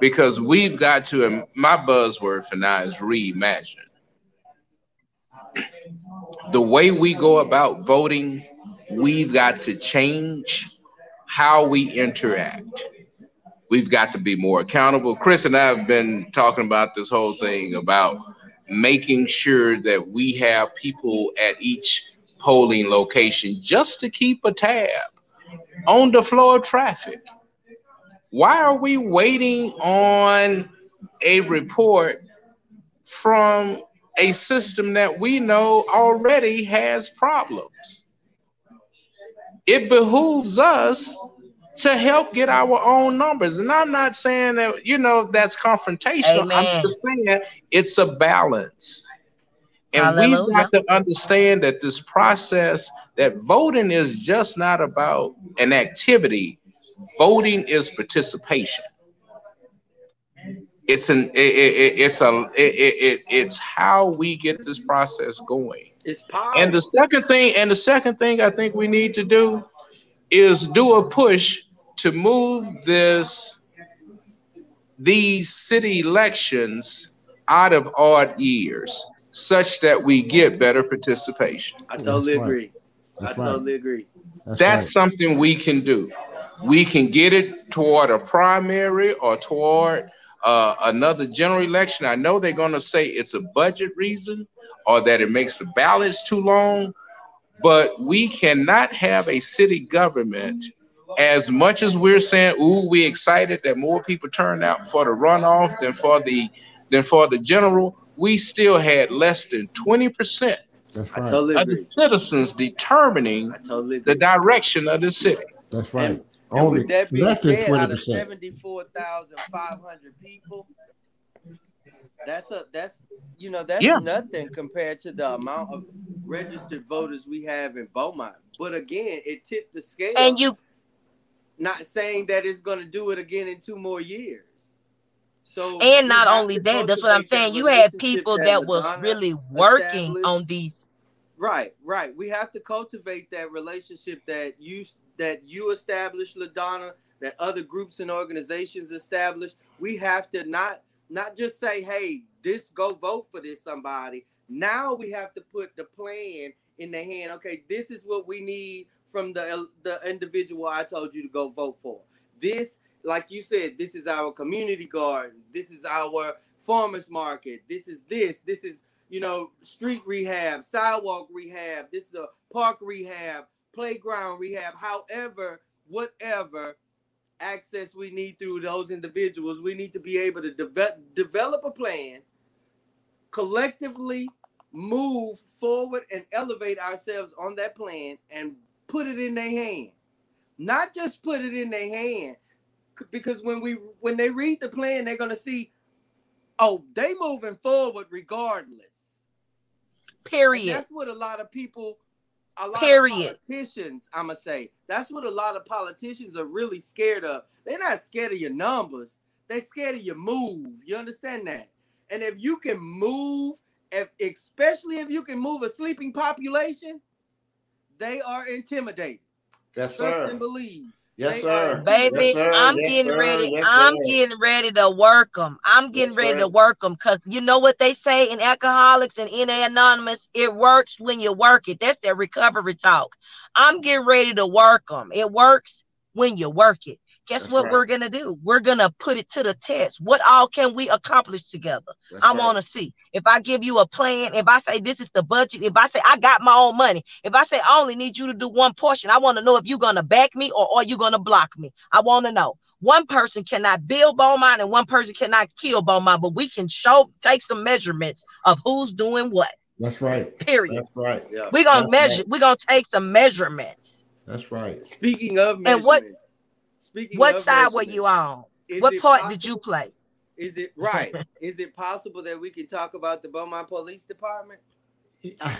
because we've got to, and my buzzword for now is reimagine. The way we go about voting, we've got to change how we interact. We've got to be more accountable. Chris and I have been talking about this whole thing about making sure that we have people at each polling location just to keep a tab on the flow of traffic. Why are we waiting on a report from a system that we know already has problems? It behooves us to help get our own numbers. And I'm not saying that, you know, that's confrontational. Amen. I'm just saying it's a balance. And Hallelujah. we've got to understand that this process, that voting is just not about an activity. Voting is participation. It's an it, it, it's a it, it, it's how we get this process going. It's power. And the second thing, and the second thing I think we need to do is do a push to move this these city elections out of odd years such that we get better participation. I totally That's agree. Right. I totally right. agree. That's, That's right. something we can do. We can get it toward a primary or toward uh, another general election. I know they're going to say it's a budget reason or that it makes the ballots too long, but we cannot have a city government as much as we're saying, "Ooh, we excited that more people turn out for the runoff than for the than for the general." we still had less than 20% right. totally of the citizens determining totally the direction of the city. That's right. And, Only and that less than 20%. Out of 74,500 people, that's a that's you know that's yeah. nothing compared to the amount of registered voters we have in Beaumont. But again, it tipped the scale. And you not saying that it's going to do it again in two more years. So and not only that, that's what I'm saying. You had people that, that was really working on these. Right, right. We have to cultivate that relationship that you that you established, LaDonna, that other groups and organizations established. We have to not not just say, "Hey, this go vote for this somebody." Now we have to put the plan in the hand. Okay, this is what we need from the the individual I told you to go vote for. This like you said, this is our community garden. This is our farmers market. This is this. This is you know street rehab, sidewalk rehab. This is a park rehab, playground rehab. However, whatever access we need through those individuals, we need to be able to develop develop a plan, collectively move forward and elevate ourselves on that plan and put it in their hand. Not just put it in their hand, because when we when they read the plan, they're gonna see, oh, they moving forward regardless. Period. And that's what a lot of people, a lot Period. of politicians, I'm gonna say, that's what a lot of politicians are really scared of. They're not scared of your numbers. They're scared of your move. You understand that? And if you can move, if especially if you can move a sleeping population, they are intimidated. Yes, sir. And believe Yes, sir. Baby, yes, sir. I'm yes, getting sir. ready. Yes, I'm getting ready to work them. I'm getting That's ready to work them because you know what they say in Alcoholics and NA Anonymous? It works when you work it. That's their recovery talk. I'm getting ready to work them. It works when you work it. Guess That's what right. we're going to do? We're going to put it to the test. What all can we accomplish together? That's I right. want to see. If I give you a plan, if I say this is the budget, if I say I got my own money, if I say I only need you to do one portion, I want to know if you're going to back me or are you going to block me? I want to know. One person cannot build Beaumont and one person cannot kill Beaumont, but we can show, take some measurements of who's doing what, That's right. period. That's right. Yeah. We're going to That's measure, right. we're going to take some measurements. That's right. Speaking of measurements. And what- measurements, speaking What of side were you on? What part possible- did you play? Is it right? is it possible that we can talk about the Beaumont Police Department?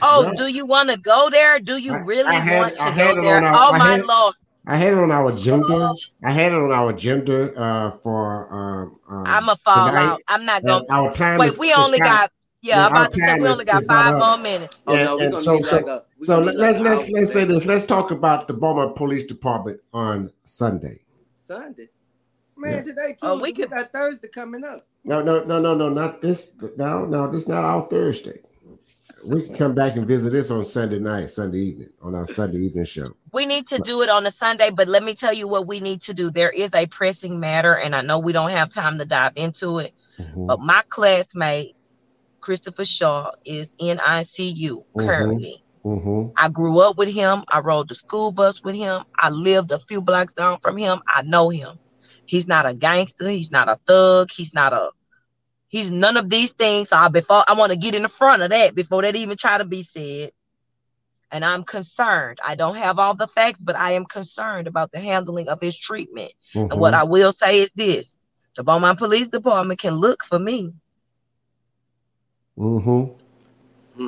Oh, Well, do you want to go there? Do you I- really I had- want to I had go it there? on our- oh I my had- lord! I had it on our agenda. I had it on our agenda uh, for. Um, um, I'm a fall tonight. out. I'm not And going. our time. Wait, is- we only kind- got. Yeah, yeah, I'm about to say we only got is not five more minutes. Oh And- no, and so- so- like a. So let, need let's let's let's say this. Let's talk about the Beaumont Police Department on Sunday. Sunday. Man, Yeah. today Tuesday. Oh, we we, could- got Thursday coming up. No, no, no, no, no, not this. No, no, this not our Thursday. We can come back and visit this on Sunday night, Sunday evening, on our Sunday evening show. We need to do it on a Sunday, but let me tell you what we need to do. There is a pressing matter, and I know we don't have time to dive into it. Mhm. But my classmate, Christopher Shaw, is in ICU Mhm. currently. Mhm. I grew up with him. I rode the school bus with him. I lived a few blocks down from him. I know him. He's not a gangster. He's not a thug. He's not a. He's none of these things. So I before I want to get in the front of that before that even try to be said. And I'm concerned. I don't have all the facts, but I am concerned about the handling of his treatment. And Mhm. what I will say is this: the Beaumont Police Department can look for me. Mm-hmm.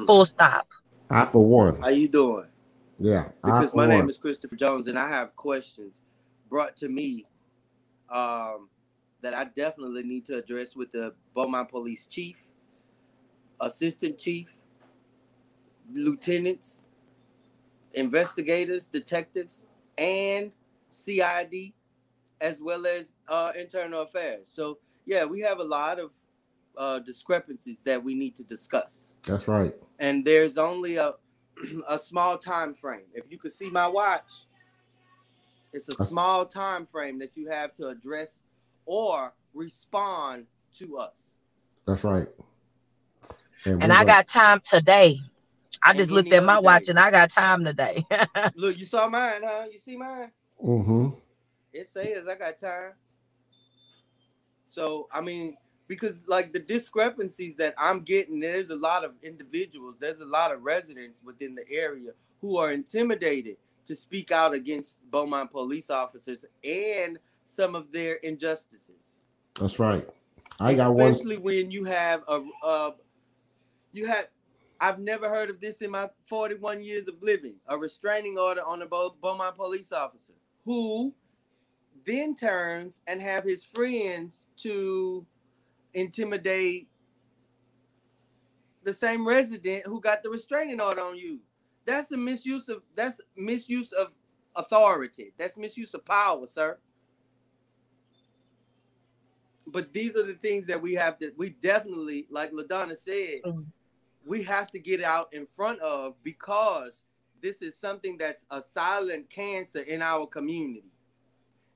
Full stop. I for one. How you doing? Yeah. Because my name one. is Christopher Jones, and I have questions brought to me um, that I definitely need to address with the Beaumont Police Chief, Assistant Chief, Lieutenants, investigators, detectives, and CID, as well as uh, Internal Affairs. So, yeah, we have a lot of uh, discrepancies that we need to discuss That's right. and there's only a a small time frame. If you could see my watch, it's a small time frame that you have to address or respond to us. That's right. And we I gonna- got time today. I And just looked at my other watch day. and I got time today. Look, you saw mine, huh? You see mine? Mm-hmm. It says I got time. So I mean, because like the discrepancies that I'm getting, there's a lot of individuals, there's a lot of residents within the area who are intimidated to speak out against Beaumont police officers and some of their injustices. That's right. I got one. Especially when you have a, a you have I've never heard of this in my 41 years of living. A restraining order on a Beaumont police officer who then turns and have his friends to intimidate the same resident who got the restraining order on you. That's a misuse of that's misuse of authority. That's misuse of power, sir. But these are the things that we have to we definitely, like LaDonna said, Mhm. we have to get out in front of because this is something that's a silent cancer in our community.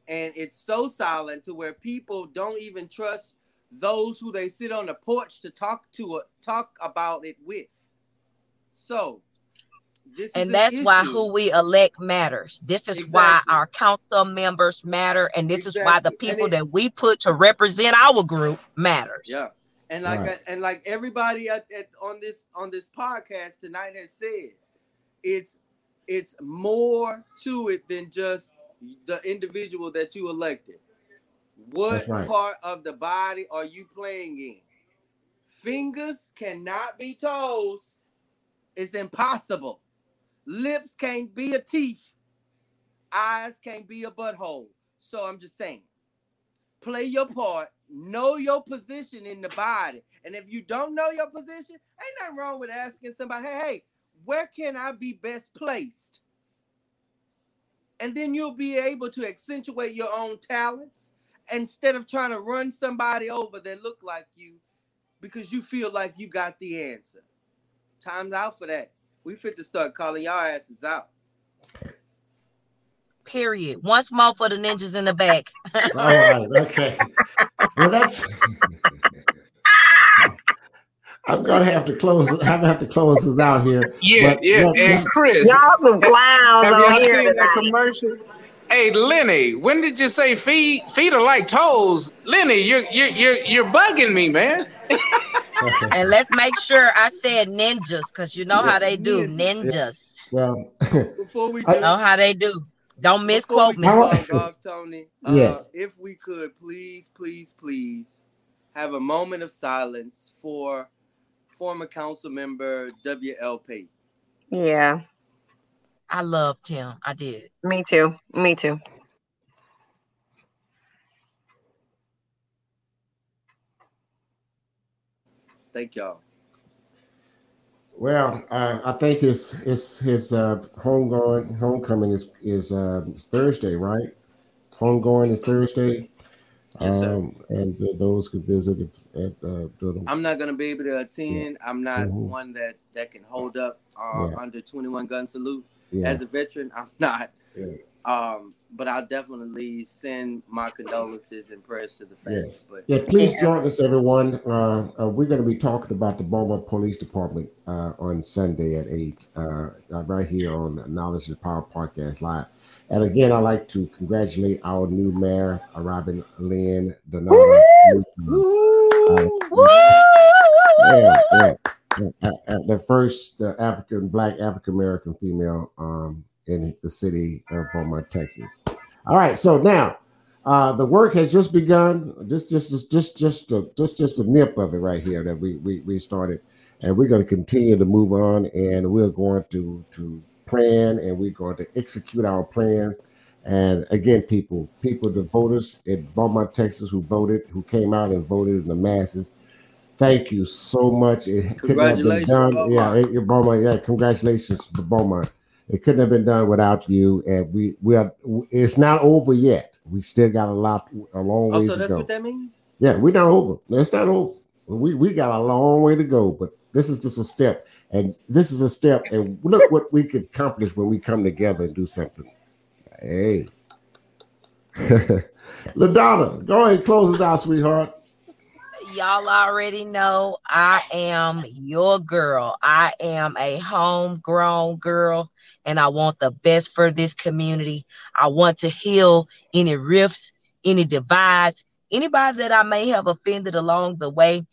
And it's so silent to where people don't even trust those who they sit on the porch to talk to uh, talk about it with. So this is and an that's why who we elect matters. This is why our council members matter, and this is why the people it- that we put to represent our group matters. Yeah. And like Right. and like everybody at, at, on this on this podcast tonight has said, it's it's more to it than just the individual that you elected. What right. part of the body are you playing in? Fingers cannot be toes. It's impossible. Lips can't be a teeth. Eyes can't be a butthole. So I'm just saying play your part, know your position in the body. And if you don't know your position, ain't nothing wrong with asking somebody, hey, hey, where can I be best placed? and then you'll be able to accentuate your own talents instead of trying to run somebody over that look like you because you feel like you got the answer. Time's out for that. We fit to start calling y'all asses out. Period. Once more for the ninjas in the back. All right. Okay. Well, that's. I'm gonna have to close. I'm gonna have to close this out here. Yeah, But- yeah. but- and Chris, Y'all some clowns have on y'all here seen that commercial? Hey, Lenny, when did you say feet? Feet are like toes. Lenny, you're you're you're you're bugging me, man. and let's make sure I said ninjas because you know how they do. Ninjas. well, Before we I- Know how they do. Don't before misquote me. How- log off, Tony, uh, Yes. if we could please, please, please have a moment of silence for former council member WLP. Yeah, I loved him. I did. me too. Me too. Thank y'all. well, uh, I think his his his uh, homegoing homecoming is is uh, Thursday, right? Homegoing is Thursday. Yes, sir. um, and th- those could visit if, at uh, the- I'm not gonna be able to attend. I'm not Mhm. one that that can hold up uh, Yeah. under 21 gun salute. Yeah. As a veteran, I'm not. Yeah. Um, but I'll definitely send my condolences and prayers to the family. Yes. But Yeah, please join us, everyone. Uh, uh, we're going to be talking about the Beaumont Police Department uh, on Sunday at 8, uh, uh, right here on Knowledge is Power Podcast Live. And again, I'd like to congratulate our new mayor, uh, Robin Lynn Donata. Uh, Woo! yeah, yeah. Uh, uh, the first uh, African, Black African American female um, in the city of Beaumont, Texas. All right, so now uh, the work has just begun. Just, just, just, just, just, a, just, just a nip of it right here that we we, we started, and we're going to continue to move on, and we're going to to plan, and we're going to execute our plans. And again, people, people, the voters in Beaumont, Texas, who voted, who came out and voted in the masses. Thank you so much. It couldn't have been Congratulations, done. Beaumont. Yeah, it, Beaumont. Yeah, congratulations to Beaumont. It couldn't have been done without you. And we we are. It's not over yet. We still got a lot, a long oh, way so to that's go. what that means. Yeah, we're not over. It's not over. We we got a long way to go, but this is just a step, and this is a step. And look what we could accomplish when we come together and do something. Hey, LaDonna, go ahead and close us out, sweetheart. Y'all already know I am your girl. I am a homegrown girl, and I want the best for this community. I want to heal any rifts, any divides, anybody that I may have offended along the way.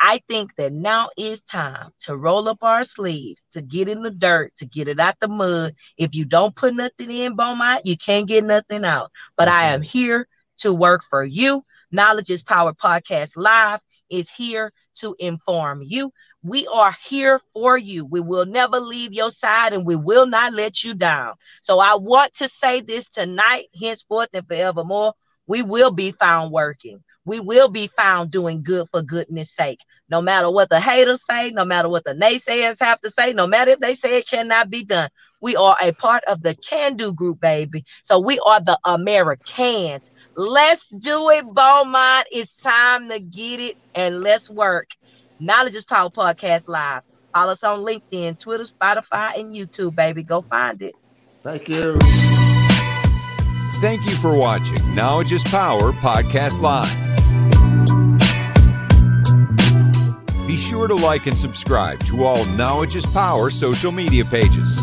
I think that now is time to roll up our sleeves, to get in the dirt, to get it out the mud. If you don't put nothing in, Beaumont, you can't get nothing out. But I am here to work for you. Knowledge is Power Podcast Live is here to inform you. We are here for you. We will never leave your side and we will not let you down. So I want to say this tonight, henceforth and forevermore. We will be found working. We will be found doing good for goodness sake. No matter what the haters say, no matter what the naysayers have to say, no matter if they say it cannot be done, we are a part of the can do group, baby. So we are the Americans. Let's do it, Beaumont. It's time to get it and let's work. Knowledge is Power Podcast Live. Follow us on LinkedIn, Twitter, Spotify, and YouTube, baby. Go find it. Thank you. Thank you for watching Knowledge is Power Podcast Live. Sure to like and subscribe to all Knowledge is Power social media pages.